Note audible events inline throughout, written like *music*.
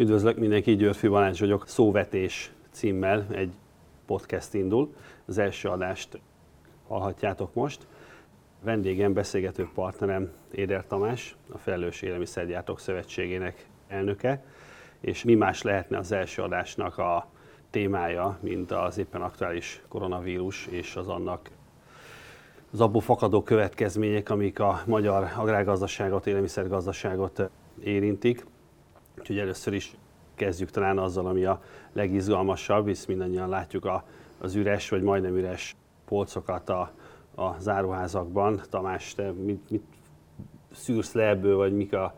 Üdvözlök mindenki, Györfi Balázs vagyok. Szóvetés címmel egy podcast indul. Az első adást hallhatjátok most. Vendégem, beszélgető partnerem Éder Tamás, a Felelős Élelmiszergyártók Szövetségének elnöke, és mi más lehetne az első adásnak a témája, mint az éppen aktuális koronavírus és az annak az abból fakadó következmények, amik a magyar agrárgazdaságot, élelmiszergazdaságot érintik. Úgyhogy először is kezdjük talán azzal, ami a legizgalmasabb, hisz mindannyian látjuk a, az üres vagy majdnem üres polcokat a, a záruházakban. Tamás, te mit, mit szűrsz le ebből, vagy mik, a,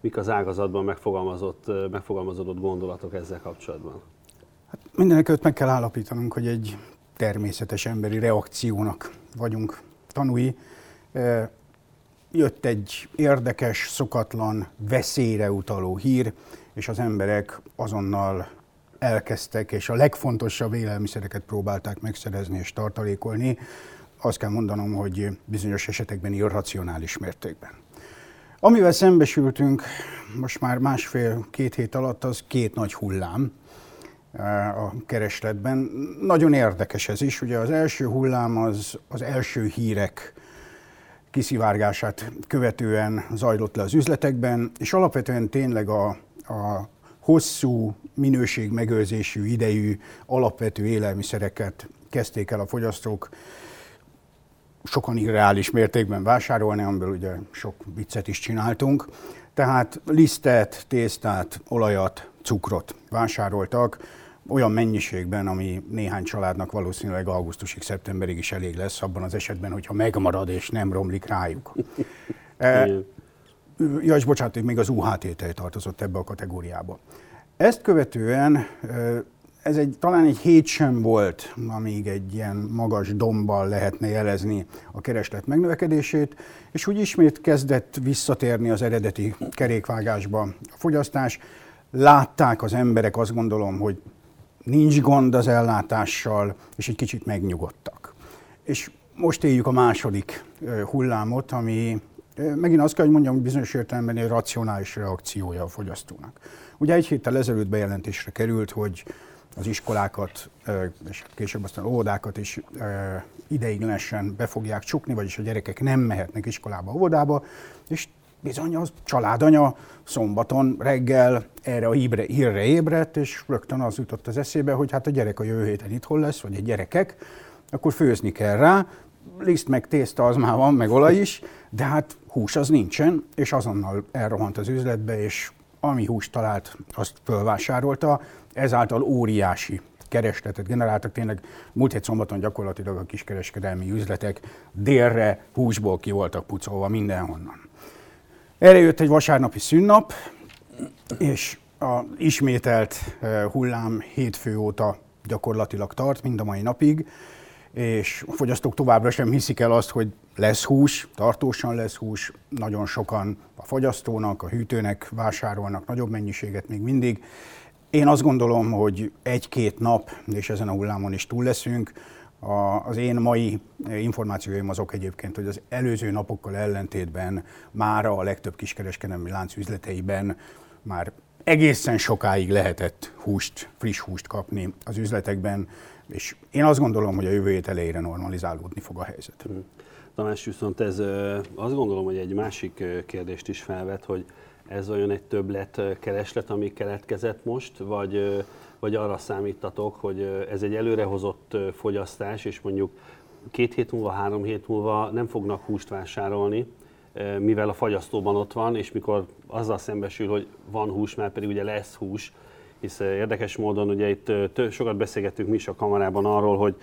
mik az ágazatban megfogalmazott, megfogalmazódott gondolatok ezzel kapcsolatban? Hát mindenek meg kell állapítanunk, hogy egy természetes emberi reakciónak vagyunk tanúi. Jött egy érdekes, szokatlan, veszélyre utaló hír, és az emberek azonnal elkezdtek, és a legfontosabb élelmiszereket próbálták megszerezni és tartalékolni. Azt kell mondanom, hogy bizonyos esetekben irracionális mértékben. Amivel szembesültünk most már másfél-két hét alatt, az két nagy hullám a keresletben. Nagyon érdekes ez is. Ugye az első hullám az, az első hírek kiszivárgását követően zajlott le az üzletekben, és alapvetően tényleg a, a hosszú minőségmegőrzésű idejű alapvető élelmiszereket kezdték el a fogyasztók sokan irreális mértékben vásárolni, amiből ugye sok viccet is csináltunk. Tehát lisztet, tésztát, olajat, cukrot vásároltak, olyan mennyiségben, ami néhány családnak valószínűleg augusztusig, szeptemberig is elég lesz, abban az esetben, hogyha megmarad és nem romlik rájuk. *laughs* e, ja, és bocsánat, még az UHT tartozott ebbe a kategóriába. Ezt követően e, ez egy, talán egy hét sem volt, amíg egy ilyen magas dombbal lehetne jelezni a kereslet megnövekedését, és úgy ismét kezdett visszatérni az eredeti kerékvágásba a fogyasztás. Látták az emberek, azt gondolom, hogy nincs gond az ellátással, és egy kicsit megnyugodtak. És most éljük a második hullámot, ami megint azt kell, hogy mondjam, hogy bizonyos értelemben egy racionális reakciója a fogyasztónak. Ugye egy héttel ezelőtt bejelentésre került, hogy az iskolákat, és később aztán óvodákat is ideiglenesen be fogják csukni, vagyis a gyerekek nem mehetnek iskolába, óvodába, és bizony az családanya szombaton reggel erre a híbre, hírre ébredt, és rögtön az jutott az eszébe, hogy hát a gyerek a jövő héten itthon lesz, vagy a gyerekek, akkor főzni kell rá, liszt meg tészta az már van, meg olaj is, de hát hús az nincsen, és azonnal elrohant az üzletbe, és ami húst talált, azt fölvásárolta, ezáltal óriási keresletet generáltak. Tényleg múlt hét szombaton gyakorlatilag a kiskereskedelmi üzletek délre húsból ki voltak pucolva mindenhonnan. Erre jött egy vasárnapi szünnap, és a ismételt eh, hullám hétfő óta gyakorlatilag tart, mind a mai napig, és a fogyasztók továbbra sem hiszik el azt, hogy lesz hús, tartósan lesz hús, nagyon sokan a fogyasztónak, a hűtőnek vásárolnak nagyobb mennyiséget még mindig. Én azt gondolom, hogy egy-két nap, és ezen a hullámon is túl leszünk, a, az én mai információim azok egyébként, hogy az előző napokkal ellentétben már a legtöbb kiskereskedelmi lánc üzleteiben már egészen sokáig lehetett húst, friss húst kapni az üzletekben, és én azt gondolom, hogy a jövő hét elejére normalizálódni fog a helyzet. Hmm. Tamás, viszont ez azt gondolom, hogy egy másik kérdést is felvet, hogy ez olyan egy többlet kereslet, ami keletkezett most, vagy vagy arra számítatok, hogy ez egy előrehozott fogyasztás, és mondjuk két hét múlva, három hét múlva nem fognak húst vásárolni, mivel a fagyasztóban ott van, és mikor azzal szembesül, hogy van hús, már pedig ugye lesz hús, hisz érdekes módon ugye itt sokat beszélgettünk mi is a kamarában arról, hogy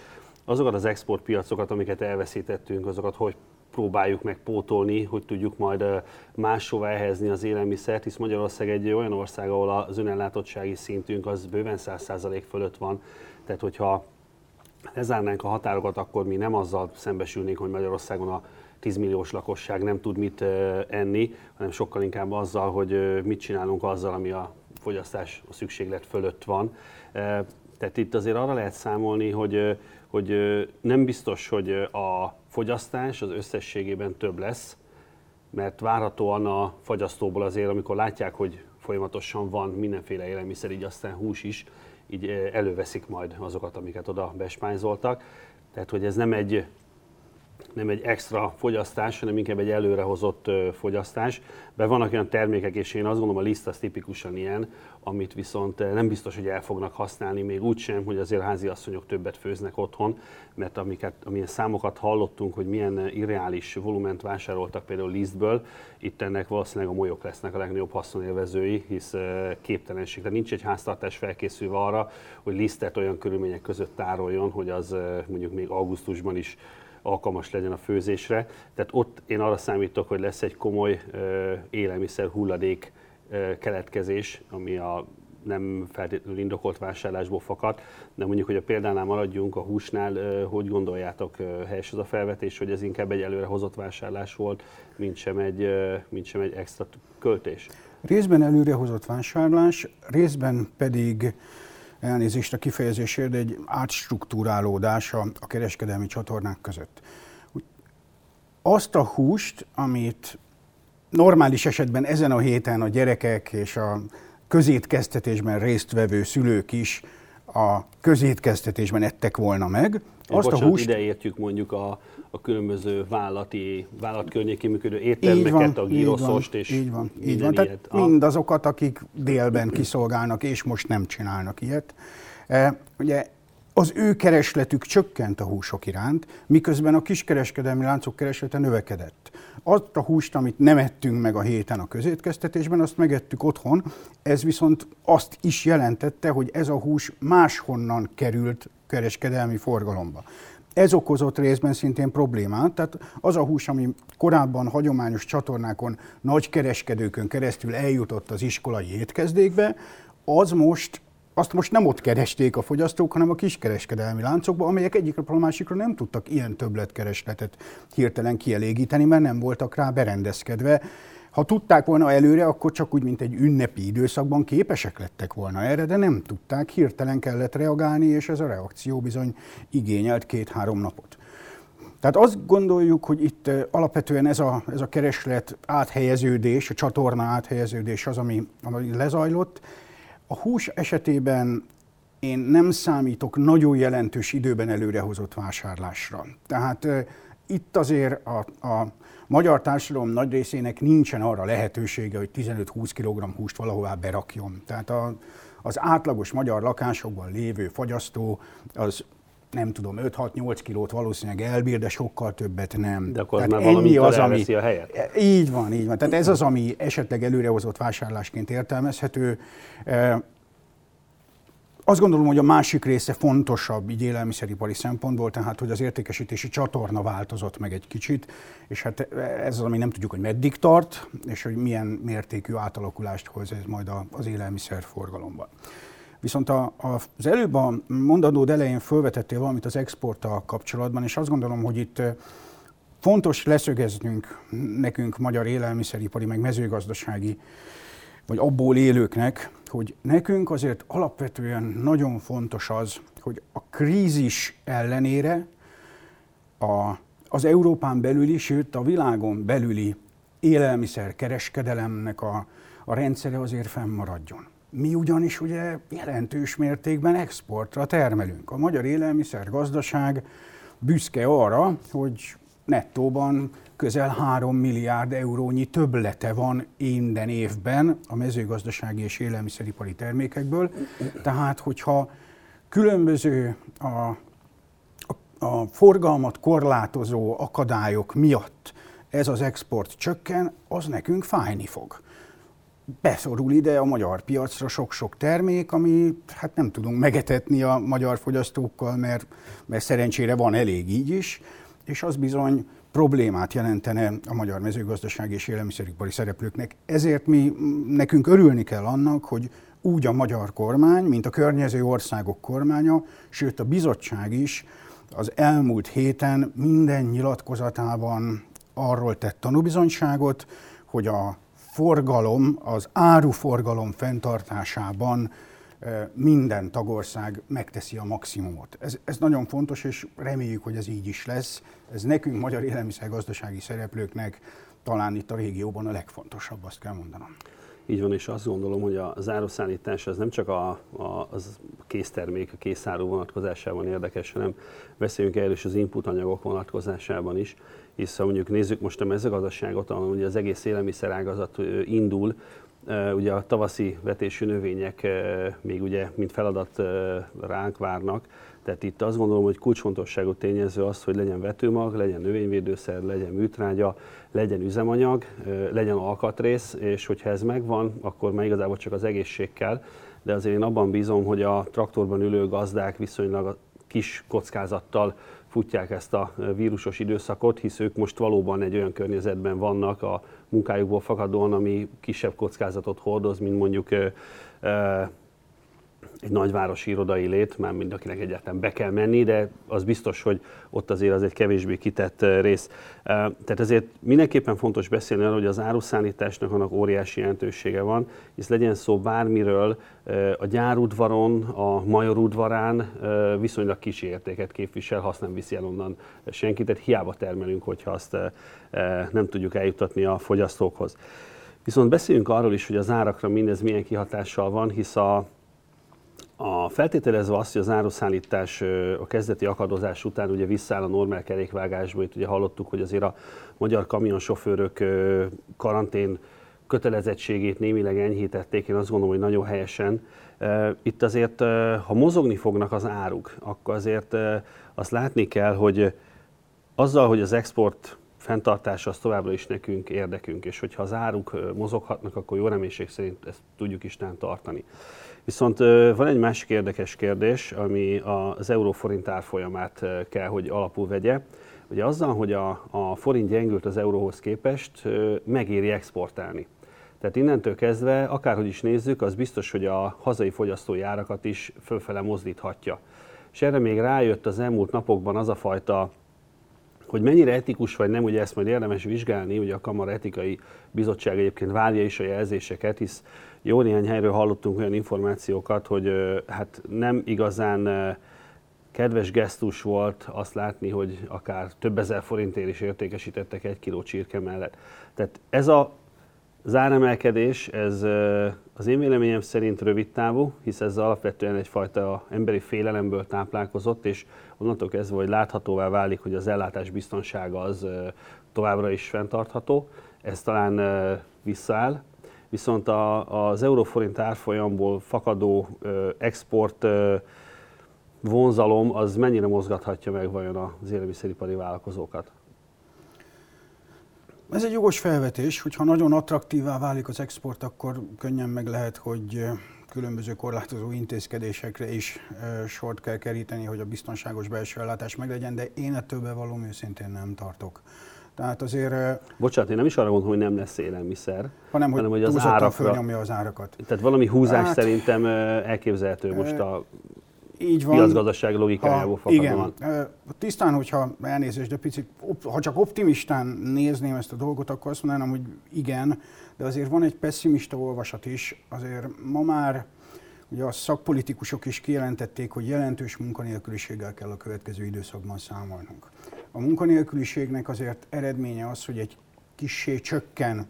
azokat az exportpiacokat, amiket elveszítettünk, azokat hogy próbáljuk meg pótolni, hogy tudjuk majd máshova elhelyezni az élelmiszert, hisz Magyarország egy olyan ország, ahol az önellátottsági szintünk az bőven 100% fölött van, tehát hogyha lezárnánk a határokat, akkor mi nem azzal szembesülnénk, hogy Magyarországon a 10 milliós lakosság nem tud mit enni, hanem sokkal inkább azzal, hogy mit csinálunk azzal, ami a fogyasztás a szükséglet fölött van. Tehát itt azért arra lehet számolni, hogy, hogy nem biztos, hogy a fogyasztás az összességében több lesz, mert várhatóan a fagyasztóból azért, amikor látják, hogy folyamatosan van mindenféle élelmiszer, így aztán hús is, így előveszik majd azokat, amiket oda bespányzoltak. Tehát, hogy ez nem egy nem egy extra fogyasztás, hanem inkább egy előrehozott fogyasztás. De vannak olyan termékek, és én azt gondolom a liszt az tipikusan ilyen, amit viszont nem biztos, hogy el fognak használni, még úgy sem, hogy azért házi asszonyok többet főznek otthon, mert amiket, amilyen számokat hallottunk, hogy milyen irreális volument vásároltak például lisztből, itt ennek valószínűleg a molyok lesznek a legnagyobb haszonélvezői, hisz képtelenség. Tehát nincs egy háztartás felkészülve arra, hogy lisztet olyan körülmények között tároljon, hogy az mondjuk még augusztusban is alkalmas legyen a főzésre. Tehát ott én arra számítok, hogy lesz egy komoly élelmiszer hulladék keletkezés, ami a nem feltétlenül indokolt vásárlásból fakad, de mondjuk, hogy a példánál maradjunk, a húsnál, hogy gondoljátok helyes az a felvetés, hogy ez inkább egy előre hozott vásárlás volt, mint sem egy, mint sem egy extra költés? Részben előrehozott vásárlás, részben pedig elnézést a kifejezésért, egy átstruktúrálódás a, a kereskedelmi csatornák között. Azt a húst, amit normális esetben ezen a héten a gyerekek és a közétkeztetésben résztvevő szülők is a közétkeztetésben ettek volna meg. Azt bocsánat, a húst... ide értjük mondjuk a, a különböző vállati, vállalat környékén működő éttermeket, a gíroszost és így van, így van. Tehát ilyet. mindazokat, akik délben kiszolgálnak és most nem csinálnak ilyet. E, ugye az ő keresletük csökkent a húsok iránt, miközben a kiskereskedelmi láncok kereslete növekedett. Azt a húst, amit nem ettünk meg a héten a közétkeztetésben, azt megettük otthon, ez viszont azt is jelentette, hogy ez a hús máshonnan került kereskedelmi forgalomba. Ez okozott részben szintén problémát, tehát az a hús, ami korábban hagyományos csatornákon, nagy kereskedőkön keresztül eljutott az iskolai étkezdékbe, az most azt most nem ott keresték a fogyasztók, hanem a kiskereskedelmi láncokban, amelyek egyikről a másikra nem tudtak ilyen többletkeresletet hirtelen kielégíteni, mert nem voltak rá berendezkedve. Ha tudták volna előre, akkor csak úgy, mint egy ünnepi időszakban képesek lettek volna erre, de nem tudták, hirtelen kellett reagálni, és ez a reakció bizony igényelt két-három napot. Tehát azt gondoljuk, hogy itt alapvetően ez a, ez a kereslet áthelyeződés, a csatorna áthelyeződés az, ami, ami lezajlott. A hús esetében én nem számítok nagyon jelentős időben előrehozott vásárlásra. Tehát itt azért a, a magyar társadalom nagy részének nincsen arra lehetősége, hogy 15-20 kg húst valahová berakjon. Tehát a, az átlagos magyar lakásokban lévő fogyasztó az nem tudom, 5-6-8 kilót valószínűleg elbír, de sokkal többet nem. De akkor Tehát már ennyi az, ami, a helyet. Így van, így van. Tehát ez az, ami esetleg előrehozott vásárlásként értelmezhető. Azt gondolom, hogy a másik része fontosabb így élelmiszeripari szempontból, tehát hogy az értékesítési csatorna változott meg egy kicsit, és hát ez az, ami nem tudjuk, hogy meddig tart, és hogy milyen mértékű átalakulást hoz ez majd az élelmiszer forgalomban. Viszont a, a, az előbb a mondandód elején felvetettél valamit az exporttal kapcsolatban, és azt gondolom, hogy itt fontos leszögeznünk nekünk magyar élelmiszeripari, meg mezőgazdasági, vagy abból élőknek, hogy nekünk azért alapvetően nagyon fontos az, hogy a krízis ellenére a, az Európán belüli, sőt a világon belüli élelmiszer kereskedelemnek a, a rendszere azért fennmaradjon. Mi ugyanis ugye jelentős mértékben exportra termelünk. A magyar élelmiszer gazdaság büszke arra, hogy nettóban közel 3 milliárd eurónyi többlete van minden évben a mezőgazdasági és élelmiszeripari termékekből. Tehát, hogyha különböző a, a, a forgalmat korlátozó akadályok miatt ez az export csökken, az nekünk fájni fog beszorul ide a magyar piacra sok-sok termék, ami hát nem tudunk megetetni a magyar fogyasztókkal, mert, mert szerencsére van elég így is, és az bizony problémát jelentene a magyar mezőgazdaság és élelmiszeripari szereplőknek. Ezért mi nekünk örülni kell annak, hogy úgy a magyar kormány, mint a környező országok kormánya, sőt a bizottság is az elmúlt héten minden nyilatkozatában arról tett tanúbizonyságot, hogy a forgalom, az áruforgalom fenntartásában minden tagország megteszi a maximumot. Ez, ez nagyon fontos, és reméljük, hogy ez így is lesz. Ez nekünk, magyar élelmiszergazdasági szereplőknek talán itt a régióban a legfontosabb, azt kell mondanom. Így van, és azt gondolom, hogy a zárószállítás az nem csak a, a az késztermék, a készáru vonatkozásában érdekes, hanem beszéljünk erről is az input anyagok vonatkozásában is, hisz ha mondjuk nézzük most a mezőgazdaságot, ahol ugye az egész élelmiszerágazat indul, ugye a tavaszi vetésű növények még ugye mint feladat ránk várnak, tehát itt azt gondolom, hogy kulcsfontosságú tényező az, hogy legyen vetőmag, legyen növényvédőszer, legyen műtrágya, legyen üzemanyag, legyen alkatrész, és hogyha ez megvan, akkor már igazából csak az egészség kell. De azért én abban bízom, hogy a traktorban ülő gazdák viszonylag kis kockázattal futják ezt a vírusos időszakot, hisz ők most valóban egy olyan környezetben vannak a munkájukból fakadóan, ami kisebb kockázatot hordoz, mint mondjuk egy nagyvárosi irodai lét, már mind akinek egyáltalán be kell menni, de az biztos, hogy ott azért az egy kevésbé kitett rész. Tehát ezért mindenképpen fontos beszélni arról, hogy az áruszállításnak annak óriási jelentősége van, hisz legyen szó bármiről, a gyárudvaron, a major udvarán viszonylag kis értéket képvisel, ha azt nem viszi el onnan senki, tehát hiába termelünk, hogyha azt nem tudjuk eljutatni a fogyasztókhoz. Viszont beszéljünk arról is, hogy az árakra mindez milyen kihatással van, hisz a, a feltételezve azt, hogy az áruszállítás a kezdeti akadozás után ugye visszáll a normál kerékvágásba, itt ugye hallottuk, hogy azért a magyar kamionsofőrök karantén kötelezettségét némileg enyhítették, én azt gondolom, hogy nagyon helyesen. Itt azért, ha mozogni fognak az áruk, akkor azért azt látni kell, hogy azzal, hogy az export fenntartása az továbbra is nekünk érdekünk, és hogyha az áruk mozoghatnak, akkor jó reménység szerint ezt tudjuk Isten tartani. Viszont van egy másik érdekes kérdés, ami az euróforint árfolyamát kell, hogy alapul vegye. Ugye azzal, hogy a, a forint gyengült az euróhoz képest, megéri exportálni. Tehát innentől kezdve, akárhogy is nézzük, az biztos, hogy a hazai fogyasztói árakat is fölfele mozdíthatja. És erre még rájött az elmúlt napokban az a fajta hogy mennyire etikus vagy nem, ugye ezt majd érdemes vizsgálni, ugye a Kamara Etikai Bizottság egyébként várja is a jelzéseket, hisz jó néhány helyről hallottunk olyan információkat, hogy hát nem igazán kedves gesztus volt azt látni, hogy akár több ezer forintért is értékesítettek egy kiló csirke mellett. Tehát ez a záremelkedés, ez az én véleményem szerint rövid távú, hisz ez alapvetően egyfajta emberi félelemből táplálkozott, és onnantól kezdve, hogy láthatóvá válik, hogy az ellátás biztonsága az továbbra is fenntartható, ez talán visszaáll, viszont a, az euróforint árfolyamból fakadó export vonzalom az mennyire mozgathatja meg vajon az élelmiszeripari vállalkozókat? Ez egy jogos felvetés, hogyha nagyon attraktívá válik az export, akkor könnyen meg lehet, hogy különböző korlátozó intézkedésekre is sort kell keríteni, hogy a biztonságos belső ellátás meglegyen, de én ettől bevallom őszintén nem tartok. Tehát azért... Bocsánat, én nem is arra mondom, hogy nem lesz élelmiszer, hanem hogy, hanem, hogy az árakra... az árakat. Tehát valami húzás hát, szerintem elképzelhető most a így van. piacgazdaság logikájából fakadóan. Igen. Tisztán, hogyha elnézést, de picit, ha csak optimistán nézném ezt a dolgot, akkor azt mondanám, hogy igen, de azért van egy pessimista olvasat is. Azért ma már ugye a szakpolitikusok is kijelentették, hogy jelentős munkanélküliséggel kell a következő időszakban számolnunk. A munkanélküliségnek azért eredménye az, hogy egy kissé csökken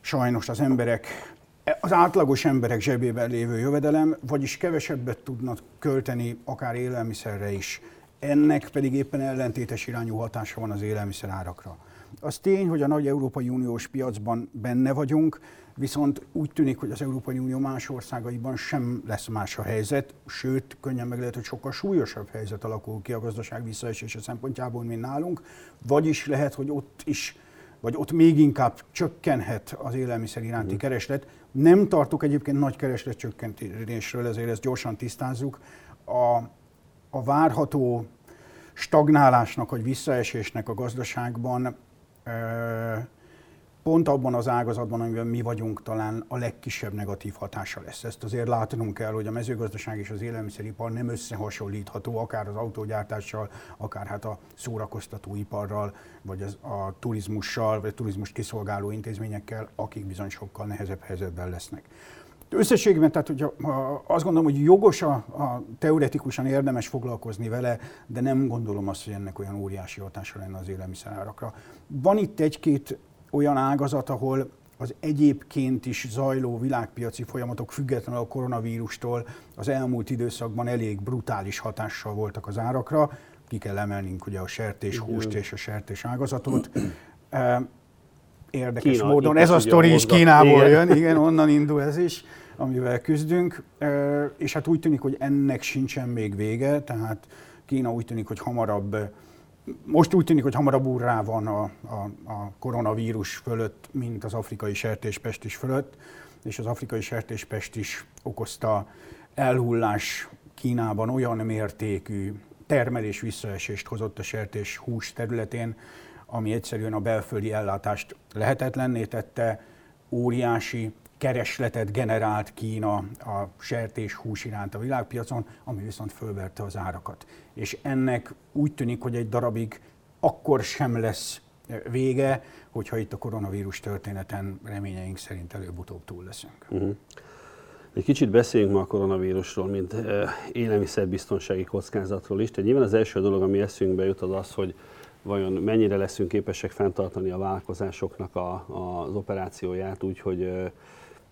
sajnos az emberek, az átlagos emberek zsebében lévő jövedelem, vagyis kevesebbet tudnak költeni akár élelmiszerre is. Ennek pedig éppen ellentétes irányú hatása van az élelmiszer árakra. Az tény, hogy a nagy Európai Uniós piacban benne vagyunk, viszont úgy tűnik, hogy az Európai Unió más országaiban sem lesz más a helyzet, sőt, könnyen meg lehet, hogy sokkal súlyosabb helyzet alakul ki a gazdaság visszaesése szempontjából, mint nálunk, vagyis lehet, hogy ott is vagy ott még inkább csökkenhet az élelmiszer iránti uh kereslet. Nem tartok egyébként nagy kereslet csökkentésről, ezért ezt gyorsan tisztázzuk. A, a várható stagnálásnak vagy visszaesésnek a gazdaságban pont abban az ágazatban, amiben mi vagyunk, talán a legkisebb negatív hatása lesz. Ezt azért látnunk kell, hogy a mezőgazdaság és az élelmiszeripar nem összehasonlítható, akár az autógyártással, akár hát a szórakoztatóiparral, vagy az, a turizmussal, vagy a turizmust kiszolgáló intézményekkel, akik bizony sokkal nehezebb helyzetben lesznek. Összességében, tehát hogyha, azt gondolom, hogy jogos a, a teoretikusan érdemes foglalkozni vele, de nem gondolom azt, hogy ennek olyan óriási hatása lenne az élelmiszerárakra. Van itt egy-két olyan ágazat, ahol az egyébként is zajló világpiaci folyamatok függetlenül a koronavírustól az elmúlt időszakban elég brutális hatással voltak az árakra. Ki kell emelnünk ugye a sertés húst és a sertés ágazatot. Érdekes Kína, módon, ez a sztori is Kínából igen. jön, igen, onnan indul ez is, amivel küzdünk, és hát úgy tűnik, hogy ennek sincsen még vége, tehát Kína úgy tűnik, hogy hamarabb most úgy tűnik, hogy hamarabb úrrá van a, a, a koronavírus fölött, mint az afrikai sertéspest is fölött, és az afrikai sertéspest is okozta elhullás Kínában olyan mértékű termelés visszaesést hozott a sertés hús területén, ami egyszerűen a belföldi ellátást lehetetlenné tette, óriási keresletet generált Kína a sertés hús iránt a világpiacon, ami viszont fölverte az árakat. És ennek úgy tűnik, hogy egy darabig akkor sem lesz vége, hogyha itt a koronavírus történeten reményeink szerint előbb-utóbb túl leszünk. Uh-huh. Egy kicsit beszéljünk ma a koronavírusról, mint élelmiszerbiztonsági kockázatról is. Tehát nyilván az első dolog, ami eszünkbe jut, az az, hogy vajon mennyire leszünk képesek fenntartani a vállalkozásoknak a, a, az operációját, úgyhogy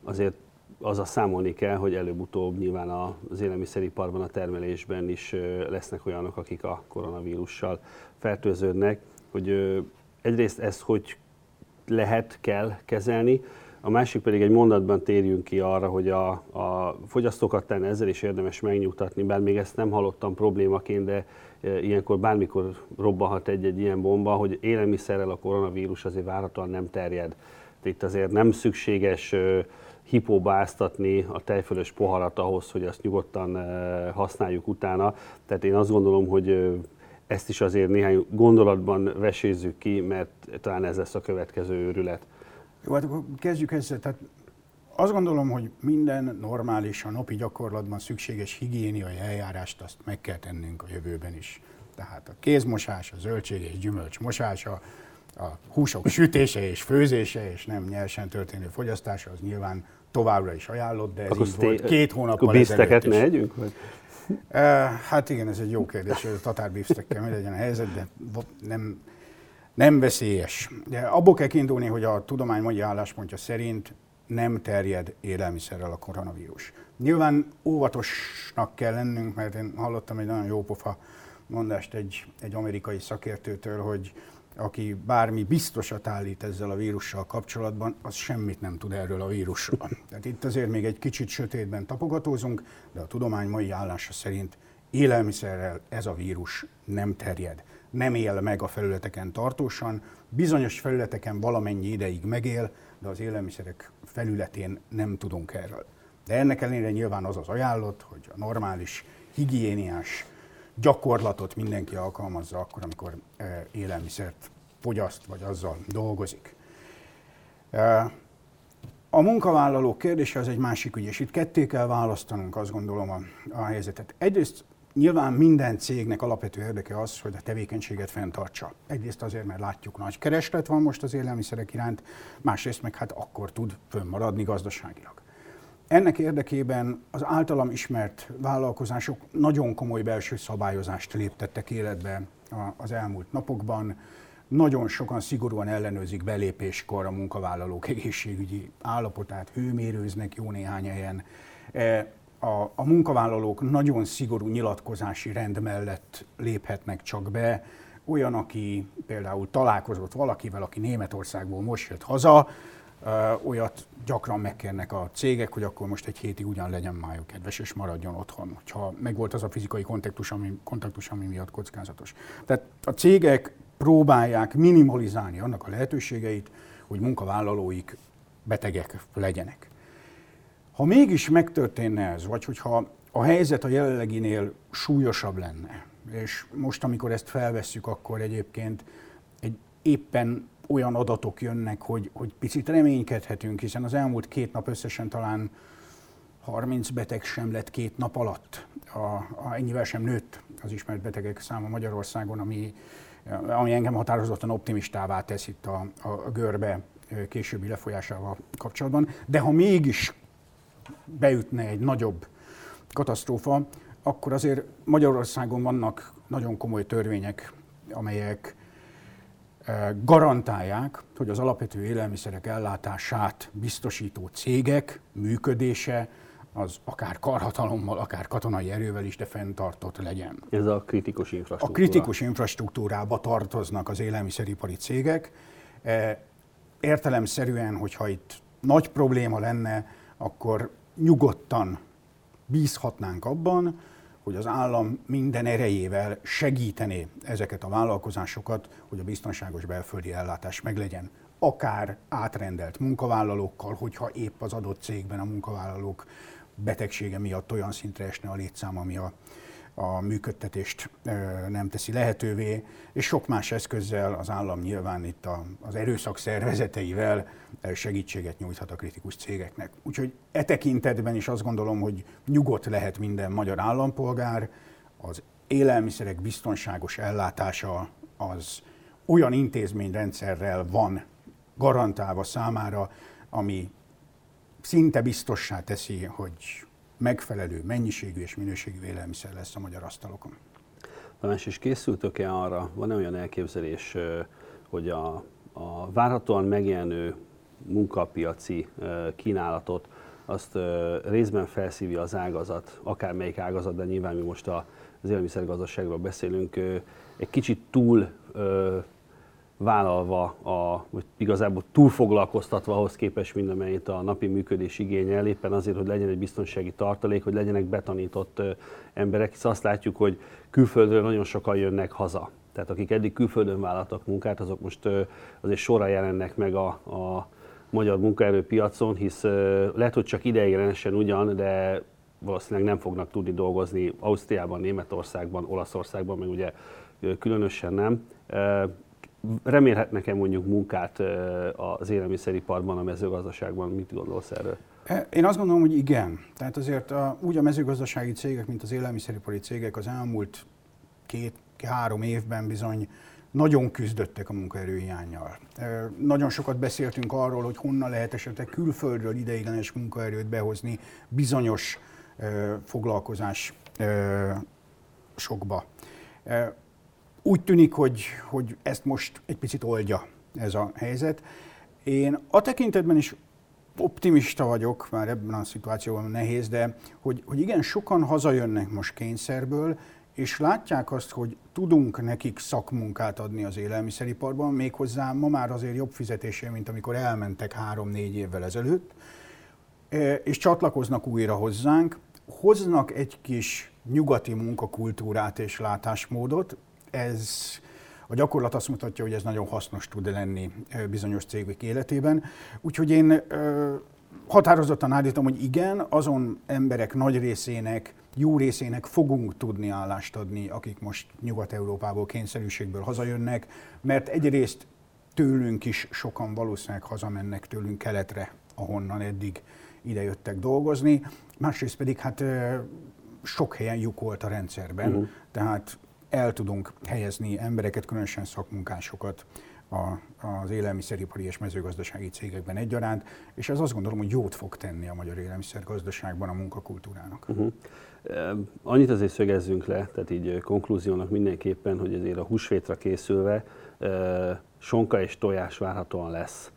azért az a számolni kell, hogy előbb-utóbb nyilván az élelmiszeriparban, a termelésben is lesznek olyanok, akik a koronavírussal fertőződnek, hogy egyrészt ezt hogy lehet, kell kezelni, a másik pedig egy mondatban térjünk ki arra, hogy a, a fogyasztókat talán ezzel is érdemes megnyugtatni, bár még ezt nem hallottam problémaként, de ilyenkor bármikor robbanhat egy-egy ilyen bomba, hogy élelmiszerrel a koronavírus azért várhatóan nem terjed. Itt azért nem szükséges hipóbáztatni a tejfölös poharat ahhoz, hogy azt nyugodtan használjuk utána. Tehát én azt gondolom, hogy ezt is azért néhány gondolatban vesézzük ki, mert talán ez lesz a következő őrület. Jó, hát akkor kezdjük ezzel. Tehát azt gondolom, hogy minden normális, a napi gyakorlatban szükséges higiéniai eljárást azt meg kell tennünk a jövőben is. Tehát a kézmosás, a zöldség és gyümölcs mosása, a húsok sütése és főzése, és nem nyersen történő fogyasztása, az nyilván továbbra is ajánlott, de ez akkor így volt két hónappal ezelőtt ne együnk? Vagy? Hát igen, ez egy jó kérdés, hogy a tatárbisztekkel mi legyen a helyzet, de nem, nem veszélyes. De abból kell kiindulni, hogy a tudomány mai álláspontja szerint nem terjed élelmiszerrel a koronavírus. Nyilván óvatosnak kell lennünk, mert én hallottam egy nagyon jó pofa mondást egy, egy amerikai szakértőtől, hogy aki bármi biztosat állít ezzel a vírussal kapcsolatban, az semmit nem tud erről a vírusról. *laughs* Tehát itt azért még egy kicsit sötétben tapogatózunk, de a tudomány mai állása szerint élelmiszerrel ez a vírus nem terjed. Nem él meg a felületeken tartósan, bizonyos felületeken valamennyi ideig megél, de az élelmiszerek felületén nem tudunk erről. De ennek ellenére nyilván az az ajánlott, hogy a normális, higiéniás gyakorlatot mindenki alkalmazza akkor, amikor eh, élelmiszert fogyaszt, vagy azzal dolgozik. Eh, a munkavállalók kérdése az egy másik ügy, és itt ketté kell választanunk, azt gondolom a, a helyzetet. Egyrészt nyilván minden cégnek alapvető érdeke az, hogy a tevékenységet fenntartsa. Egyrészt azért, mert látjuk, nagy kereslet van most az élelmiszerek iránt, másrészt meg hát akkor tud fönnmaradni gazdaságilag. Ennek érdekében az általam ismert vállalkozások nagyon komoly belső szabályozást léptettek életbe az elmúlt napokban. Nagyon sokan szigorúan ellenőrzik belépéskor a munkavállalók egészségügyi állapotát, hőmérőznek jó néhány helyen. E, a, a munkavállalók nagyon szigorú nyilatkozási rend mellett léphetnek csak be. Olyan, aki például találkozott valakivel, aki Németországból most jött haza, olyat gyakran megkérnek a cégek, hogy akkor most egy hétig ugyan legyen májuk kedves, és maradjon otthon, ha megvolt az a fizikai kontaktus, ami, kontaktus, ami miatt kockázatos. Tehát a cégek próbálják minimalizálni annak a lehetőségeit, hogy munkavállalóik betegek legyenek. Ha mégis megtörténne ez, vagy hogyha a helyzet a jelenleginél súlyosabb lenne, és most, amikor ezt felvesszük, akkor egyébként egy éppen olyan adatok jönnek, hogy, hogy picit reménykedhetünk, hiszen az elmúlt két nap összesen talán 30 beteg sem lett két nap alatt. A, a, ennyivel sem nőtt az ismert betegek száma Magyarországon, ami, ami engem határozottan optimistává tesz itt a, a, görbe későbbi lefolyásával kapcsolatban. De ha mégis beütne egy nagyobb katasztrófa, akkor azért Magyarországon vannak nagyon komoly törvények, amelyek garantálják, hogy az alapvető élelmiszerek ellátását biztosító cégek működése az akár karhatalommal, akár katonai erővel is, de fenntartott legyen. Ez a kritikus infrastruktúra. A kritikus infrastruktúrába tartoznak az élelmiszeripari cégek. Értelemszerűen, hogyha itt nagy probléma lenne, akkor nyugodtan bízhatnánk abban, hogy az állam minden erejével segítené ezeket a vállalkozásokat, hogy a biztonságos belföldi ellátás meglegyen. Akár átrendelt munkavállalókkal, hogyha épp az adott cégben a munkavállalók betegsége miatt olyan szintre esne a létszám, ami a, a működtetést nem teszi lehetővé, és sok más eszközzel az állam nyilván itt az erőszak szervezeteivel segítséget nyújthat a kritikus cégeknek. Úgyhogy e tekintetben is azt gondolom, hogy nyugodt lehet minden magyar állampolgár, az élelmiszerek biztonságos ellátása az olyan intézményrendszerrel van garantálva számára, ami szinte biztossá teszi, hogy megfelelő mennyiségű és minőségű élelmiszer lesz a magyar asztalokon. Tamás, és készültök-e arra, van-e olyan elképzelés, hogy a, a várhatóan megjelenő munkapiaci kínálatot, azt részben felszívja az ágazat, akármelyik ágazat, de nyilván mi most az élelmiszergazdaságról beszélünk, egy kicsit túl vállalva, a, hogy igazából túlfoglalkoztatva ahhoz képest mindenit a napi működés igényel, éppen azért, hogy legyen egy biztonsági tartalék, hogy legyenek betanított emberek, hisz azt látjuk, hogy külföldről nagyon sokan jönnek haza. Tehát akik eddig külföldön vállaltak munkát, azok most azért sorra jelennek meg a, a magyar munkaerőpiacon, hisz lehet, hogy csak ideiglenesen ugyan, de valószínűleg nem fognak tudni dolgozni Ausztriában, Németországban, Olaszországban, meg ugye különösen nem remélhetnek-e mondjuk munkát az élelmiszeriparban, a mezőgazdaságban? Mit gondolsz erről? E, én azt gondolom, hogy igen. Tehát azért a, úgy a mezőgazdasági cégek, mint az élelmiszeripari cégek az elmúlt két-három évben bizony nagyon küzdöttek a munkaerőhiányjal. Nagyon sokat beszéltünk arról, hogy honnan lehet esetleg külföldről ideiglenes munkaerőt behozni bizonyos foglalkozás sokba. Úgy tűnik, hogy, hogy ezt most egy picit oldja ez a helyzet. Én a tekintetben is optimista vagyok, már ebben a szituációban nehéz, de hogy, hogy igen, sokan hazajönnek most kényszerből, és látják azt, hogy tudunk nekik szakmunkát adni az élelmiszeriparban, méghozzá ma már azért jobb fizetésé, mint amikor elmentek három-négy évvel ezelőtt, e, és csatlakoznak újra hozzánk, hoznak egy kis nyugati munkakultúrát és látásmódot, ez a gyakorlat azt mutatja, hogy ez nagyon hasznos tud lenni bizonyos cégek életében. Úgyhogy én határozottan állítom, hogy igen, azon emberek nagy részének, jó részének fogunk tudni állást adni, akik most Nyugat-Európából kényszerűségből hazajönnek, mert egyrészt tőlünk is sokan valószínűleg hazamennek tőlünk keletre, ahonnan eddig idejöttek dolgozni, másrészt pedig hát sok helyen lyuk volt a rendszerben, uh-huh. tehát el tudunk helyezni embereket, különösen szakmunkásokat a, az élelmiszeripari és mezőgazdasági cégekben egyaránt, és ez azt gondolom, hogy jót fog tenni a magyar élelmiszergazdaságban a munkakultúrának. Uh-huh. Annyit azért szögezzünk le, tehát így konklúziónak mindenképpen, hogy azért a húsvétra készülve sonka és tojás várhatóan lesz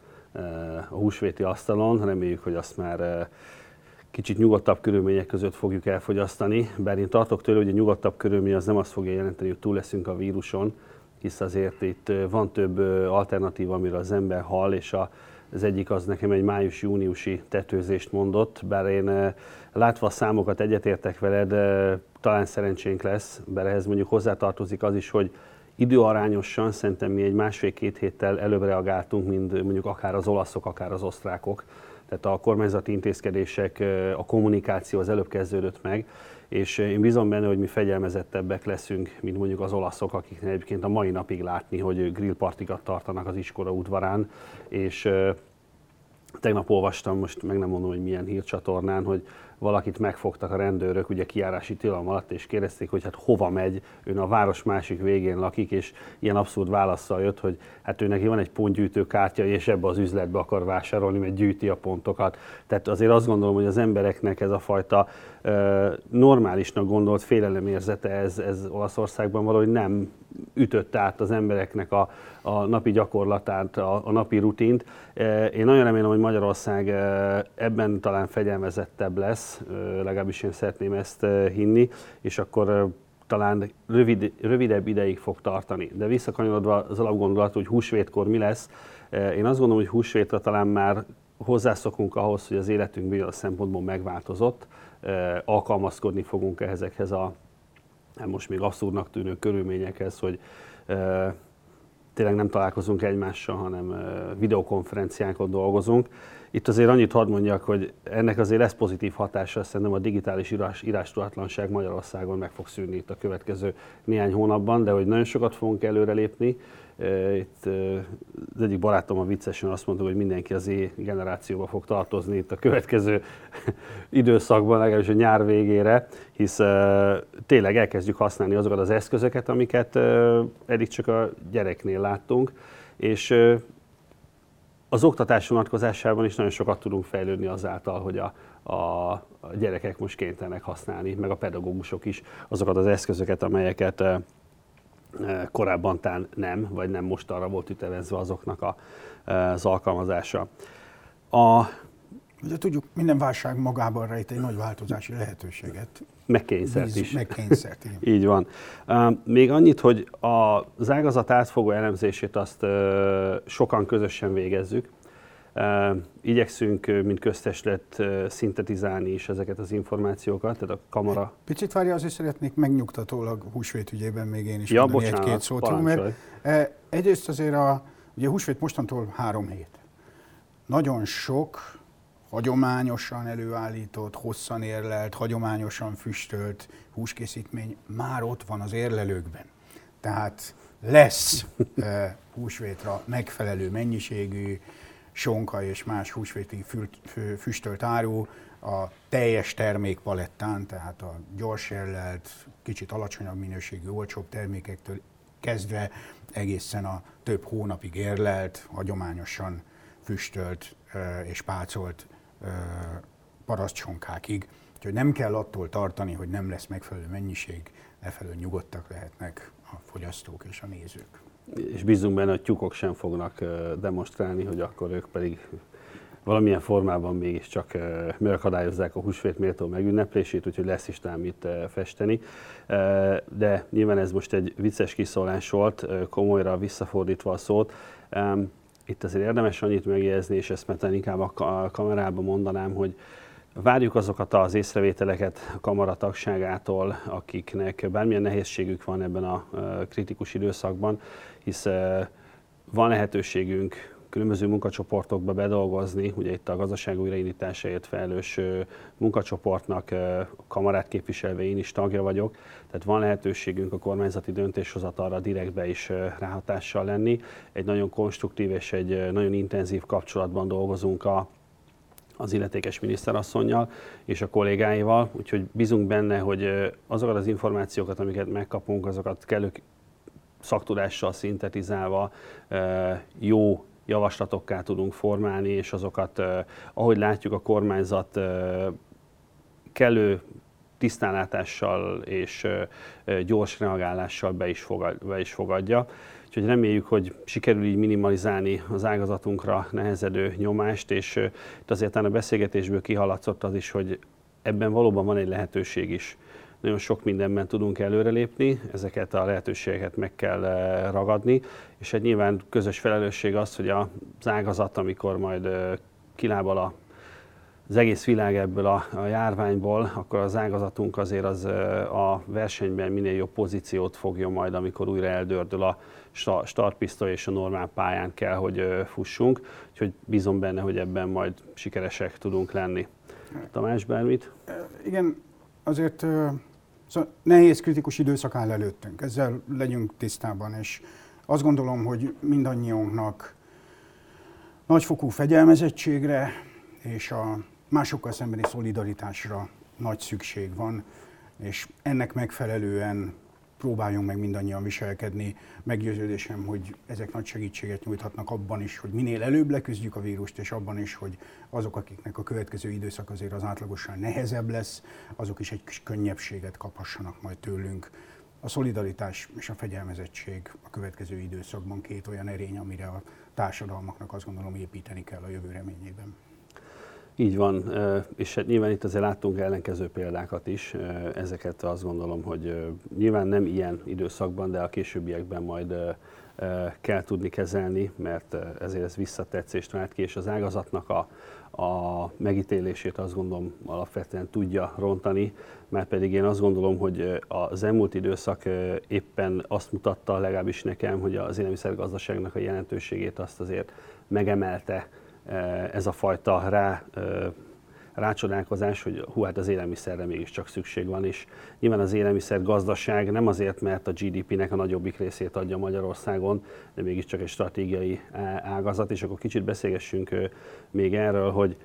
a húsvéti asztalon. Reméljük, hogy azt már kicsit nyugodtabb körülmények között fogjuk elfogyasztani, bár én tartok tőle, hogy a nyugodtabb körülmény az nem azt fogja jelenteni, hogy túl leszünk a víruson, hisz azért itt van több alternatíva, amiről az ember hall, és a, az egyik az nekem egy május-júniusi tetőzést mondott, bár én látva a számokat egyetértek veled, talán szerencsénk lesz, bár ehhez mondjuk hozzátartozik az is, hogy időarányosan szerintem mi egy másfél-két héttel előbb reagáltunk, mint mondjuk akár az olaszok, akár az osztrákok tehát a kormányzati intézkedések, a kommunikáció az előbb kezdődött meg, és én bízom benne, hogy mi fegyelmezettebbek leszünk, mint mondjuk az olaszok, akiknek egyébként a mai napig látni, hogy grillpartikat tartanak az iskola udvarán, és tegnap olvastam, most meg nem mondom, hogy milyen hírcsatornán, hogy valakit megfogtak a rendőrök ugye kiárási tilalom alatt, és kérdezték, hogy hát hova megy, ő a város másik végén lakik, és ilyen abszurd válaszsal jött, hogy hát ő neki van egy pontgyűjtő kártya, és ebbe az üzletbe akar vásárolni, mert gyűjti a pontokat. Tehát azért azt gondolom, hogy az embereknek ez a fajta ö, normálisnak gondolt félelemérzete ez, ez Olaszországban valahogy nem ütött át az embereknek a, a napi gyakorlatát, a, a napi rutint. Én nagyon remélem, hogy Magyarország ebben talán fegyelmezettebb lesz, legalábbis én szeretném ezt hinni, és akkor talán rövid, rövidebb ideig fog tartani. De visszakanyarodva az alapgondolat, hogy húsvétkor mi lesz, én azt gondolom, hogy húsvétra talán már hozzászokunk ahhoz, hogy az életünk bizonyos szempontból megváltozott, alkalmazkodni fogunk ezekhez a most még abszurdnak tűnő körülményekhez, hogy tényleg nem találkozunk egymással, hanem videokonferenciánkon dolgozunk. Itt azért annyit hadd mondjak, hogy ennek azért lesz pozitív hatása, szerintem a digitális írás, írástudatlanság Magyarországon meg fog szűnni itt a következő néhány hónapban, de hogy nagyon sokat fogunk előrelépni, itt az egyik barátom a viccesen azt mondta, hogy mindenki az é generációba fog tartozni itt a következő *laughs* időszakban, legalábbis a nyár végére, hisz tényleg elkezdjük használni azokat az eszközöket, amiket eddig csak a gyereknél láttunk, és az oktatás vonatkozásában is nagyon sokat tudunk fejlődni azáltal, hogy a, a, a gyerekek most kénytelenek használni, meg a pedagógusok is azokat az eszközöket, amelyeket korábban tán nem, vagy nem most arra volt ütevezve azoknak a, az alkalmazása. A, Ugye tudjuk, minden válság magában rejt egy nagy változási lehetőséget. Megkényszert is. Megkényszert, igen. *laughs* Így van. Még annyit, hogy az ágazat átfogó elemzését azt sokan közösen végezzük. Igyekszünk, mint közteslet, szintetizálni is ezeket az információkat, tehát a kamera... Picit várja, azért szeretnék megnyugtatólag húsvét ügyében még én is ja, mondani egy-két szót. Mert egyrészt azért a, ugye húsvét mostantól három hét. Nagyon sok hagyományosan előállított, hosszan érlelt, hagyományosan füstölt húskészítmény már ott van az érlelőkben. Tehát lesz húsvétra megfelelő mennyiségű, sonka és más húsvéti füstölt áru a teljes termékpalettán, tehát a gyors érlelt, kicsit alacsonyabb minőségű, olcsóbb termékektől kezdve egészen a több hónapig érlelt, hagyományosan füstölt és pácolt parasztsonkákig. Úgyhogy nem kell attól tartani, hogy nem lesz megfelelő mennyiség, lefelől nyugodtak lehetnek a fogyasztók és a nézők és bízunk benne, hogy tyúkok sem fognak demonstrálni, hogy akkor ők pedig valamilyen formában mégiscsak megakadályozzák a húsvét méltó megünneplését, úgyhogy lesz is talán mit festeni. De nyilván ez most egy vicces kiszólás volt, komolyra visszafordítva a szót. Itt azért érdemes annyit megjegyezni, és ezt mert inkább a kamerában mondanám, hogy Várjuk azokat az észrevételeket a kamara tagságától, akiknek bármilyen nehézségük van ebben a kritikus időszakban, hisz van lehetőségünk különböző munkacsoportokba bedolgozni, ugye itt a gazdaság újraindításáért felelős munkacsoportnak kamarát képviselve én is tagja vagyok, tehát van lehetőségünk a kormányzati döntéshozatalra direktbe is ráhatással lenni. Egy nagyon konstruktív és egy nagyon intenzív kapcsolatban dolgozunk a az illetékes miniszterasszonynal és a kollégáival, úgyhogy bízunk benne, hogy azokat az információkat, amiket megkapunk, azokat kellő szaktudással szintetizálva jó javaslatokká tudunk formálni, és azokat, ahogy látjuk, a kormányzat kellő tisztánlátással és gyors reagálással be is, fogadja. Úgyhogy reméljük, hogy sikerül így minimalizálni az ágazatunkra nehezedő nyomást, és itt azért a beszélgetésből kihaladszott az is, hogy ebben valóban van egy lehetőség is. Nagyon sok mindenben tudunk előrelépni, ezeket a lehetőségeket meg kell ragadni, és egy nyilván közös felelősség az, hogy az ágazat, amikor majd kilábal a az egész világ ebből a, a járványból, akkor az ágazatunk azért az a versenyben minél jobb pozíciót fogja majd, amikor újra eldördül a startpisztoly és a normál pályán kell, hogy fussunk. Úgyhogy bízom benne, hogy ebben majd sikeresek tudunk lenni. Tamás, bármit? Igen, azért szóval nehéz kritikus időszak áll előttünk, ezzel legyünk tisztában, és azt gondolom, hogy mindannyiunknak nagyfokú fegyelmezettségre és a másokkal szembeni szolidaritásra nagy szükség van, és ennek megfelelően próbáljunk meg mindannyian viselkedni. Meggyőződésem, hogy ezek nagy segítséget nyújthatnak abban is, hogy minél előbb leküzdjük a vírust, és abban is, hogy azok, akiknek a következő időszak azért az átlagosan nehezebb lesz, azok is egy kis könnyebbséget kaphassanak majd tőlünk. a szolidaritás és a fegyelmezettség a következő időszakban két olyan erény, amire a társadalmaknak azt gondolom építeni kell a jövő reményében. Így van, és hát nyilván itt azért láttunk ellenkező példákat is, ezeket azt gondolom, hogy nyilván nem ilyen időszakban, de a későbbiekben majd kell tudni kezelni, mert ezért ez visszatetszést vált ki, és az ágazatnak a, a megítélését azt gondolom alapvetően tudja rontani, mert pedig én azt gondolom, hogy az elmúlt időszak éppen azt mutatta legalábbis nekem, hogy az élelmiszergazdaságnak a jelentőségét azt azért megemelte ez a fajta rá rácsodálkozás, hogy hú, hát az élelmiszerre mégiscsak szükség van, és nyilván az élelmiszer gazdaság nem azért, mert a GDP-nek a nagyobbik részét adja Magyarországon, de mégiscsak egy stratégiai ágazat, és akkor kicsit beszélgessünk még erről, hogy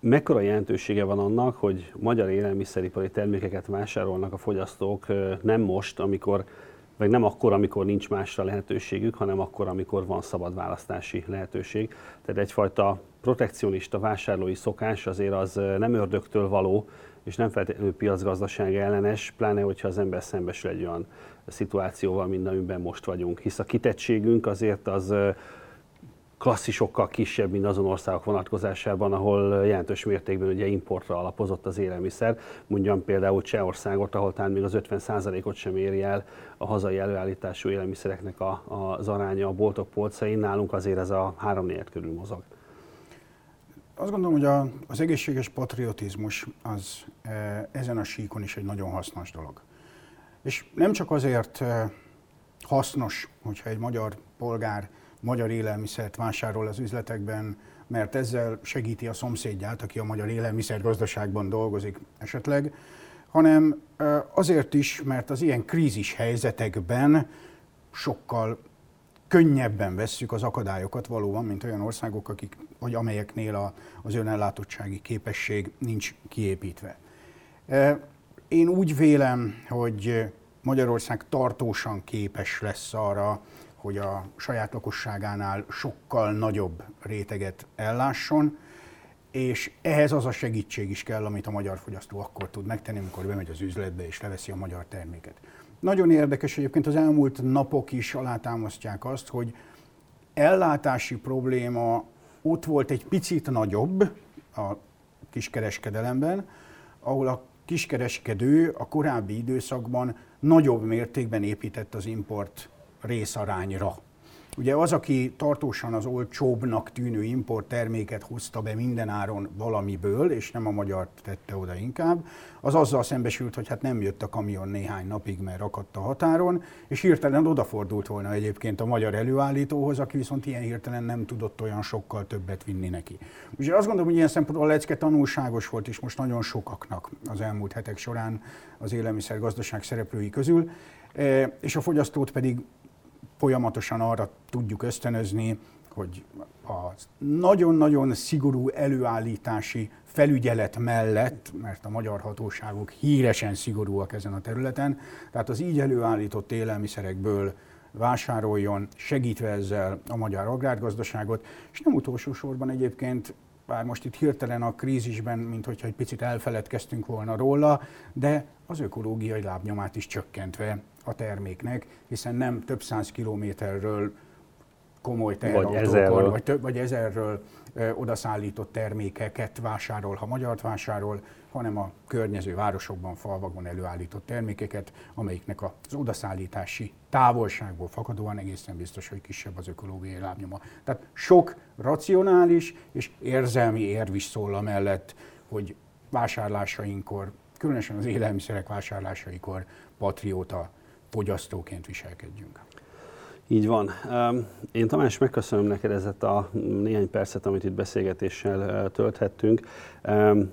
mekkora jelentősége van annak, hogy magyar élelmiszeripari termékeket vásárolnak a fogyasztók nem most, amikor vagy nem akkor, amikor nincs másra lehetőségük, hanem akkor, amikor van szabad választási lehetőség. Tehát egyfajta protekcionista vásárlói szokás azért az nem ördögtől való, és nem feltétlenül piacgazdaság ellenes, pláne hogyha az ember szembesül egy olyan szituációval, mint amiben most vagyunk. Hisz a kitettségünk azért az klasszisokkal kisebb, mint azon országok vonatkozásában, ahol jelentős mértékben ugye importra alapozott az élelmiszer. Mondjam például Csehországot, ahol talán még az 50%-ot sem éri el a hazai előállítású élelmiszereknek a, az aránya a boltok polcain, nálunk azért ez a 3 körül mozog. Azt gondolom, hogy a, az egészséges patriotizmus az e, ezen a síkon is egy nagyon hasznos dolog. És nem csak azért e, hasznos, hogyha egy magyar polgár magyar élelmiszert vásárol az üzletekben, mert ezzel segíti a szomszédját, aki a magyar élelmiszer gazdaságban dolgozik esetleg, hanem azért is, mert az ilyen krízis helyzetekben sokkal könnyebben vesszük az akadályokat valóban, mint olyan országok, akik, vagy amelyeknél a, az önellátottsági képesség nincs kiépítve. Én úgy vélem, hogy Magyarország tartósan képes lesz arra, hogy a saját lakosságánál sokkal nagyobb réteget ellásson, és ehhez az a segítség is kell, amit a magyar fogyasztó akkor tud megtenni, amikor bemegy az üzletbe és leveszi a magyar terméket. Nagyon érdekes egyébként az elmúlt napok is alátámasztják azt, hogy ellátási probléma ott volt egy picit nagyobb a kiskereskedelemben, ahol a kiskereskedő a korábbi időszakban nagyobb mértékben épített az import részarányra. Ugye az, aki tartósan az olcsóbbnak tűnő import terméket hozta be mindenáron valamiből, és nem a magyar tette oda inkább, az azzal szembesült, hogy hát nem jött a kamion néhány napig, mert akadt a határon, és hirtelen odafordult volna egyébként a magyar előállítóhoz, aki viszont ilyen hirtelen nem tudott olyan sokkal többet vinni neki. Ugye azt gondolom, hogy ilyen szempontból a lecke tanulságos volt, és most nagyon sokaknak az elmúlt hetek során az élelmiszergazdaság szereplői közül, e, és a fogyasztót pedig folyamatosan arra tudjuk ösztönözni, hogy a nagyon-nagyon szigorú előállítási felügyelet mellett, mert a magyar hatóságok híresen szigorúak ezen a területen, tehát az így előállított élelmiszerekből vásároljon, segítve ezzel a magyar agrárgazdaságot, és nem utolsó sorban egyébként bár most itt hirtelen a krízisben, mint hogyha egy picit elfeledkeztünk volna róla, de az ökológiai lábnyomát is csökkentve a terméknek, hiszen nem több száz kilométerről komoly teherautókon, vagy, több, vagy ezerről ö, odaszállított termékeket vásárol, ha magyart vásárol, hanem a környező városokban, falvakban előállított termékeket, amelyiknek az odaszállítási távolságból fakadóan egészen biztos, hogy kisebb az ökológiai lábnyoma. Tehát sok racionális és érzelmi érv is szól mellett, hogy vásárlásainkor, különösen az élelmiszerek vásárlásaikor patrióta fogyasztóként viselkedjünk. Így van. Én Tamás megköszönöm neked ezt a néhány percet, amit itt beszélgetéssel tölthettünk.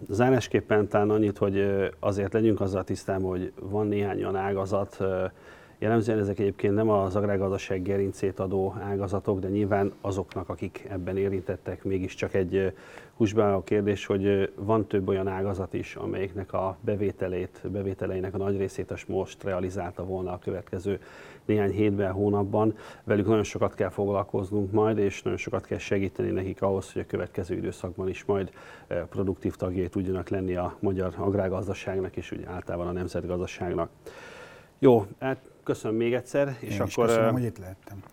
Zárásképpen talán annyit, hogy azért legyünk azzal tisztában, hogy van néhány olyan ágazat, Jellemzően ezek egyébként nem az agrárgazdaság gerincét adó ágazatok, de nyilván azoknak, akik ebben érintettek, mégiscsak egy húsbáló kérdés, hogy van több olyan ágazat is, amelyiknek a bevételét, bevételeinek a nagy részét most realizálta volna a következő néhány hétben, hónapban. Velük nagyon sokat kell foglalkoznunk majd, és nagyon sokat kell segíteni nekik ahhoz, hogy a következő időszakban is majd produktív tagjai tudjanak lenni a magyar agrárgazdaságnak és úgy általában a nemzetgazdaságnak. Jó, hát köszönöm még egyszer. Én és akkor köszönöm, hogy itt lehettem.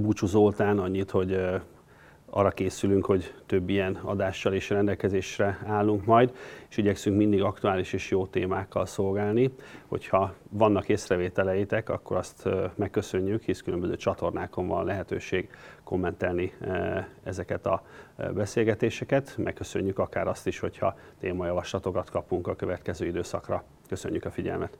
Búcsú Zoltán annyit, hogy arra készülünk, hogy több ilyen adással is rendelkezésre állunk majd, és igyekszünk mindig aktuális és jó témákkal szolgálni. Hogyha vannak észrevételeitek, akkor azt megköszönjük, hisz különböző csatornákon van lehetőség kommentelni ezeket a beszélgetéseket. Megköszönjük akár azt is, hogyha témajavaslatokat kapunk a következő időszakra. Köszönjük a figyelmet!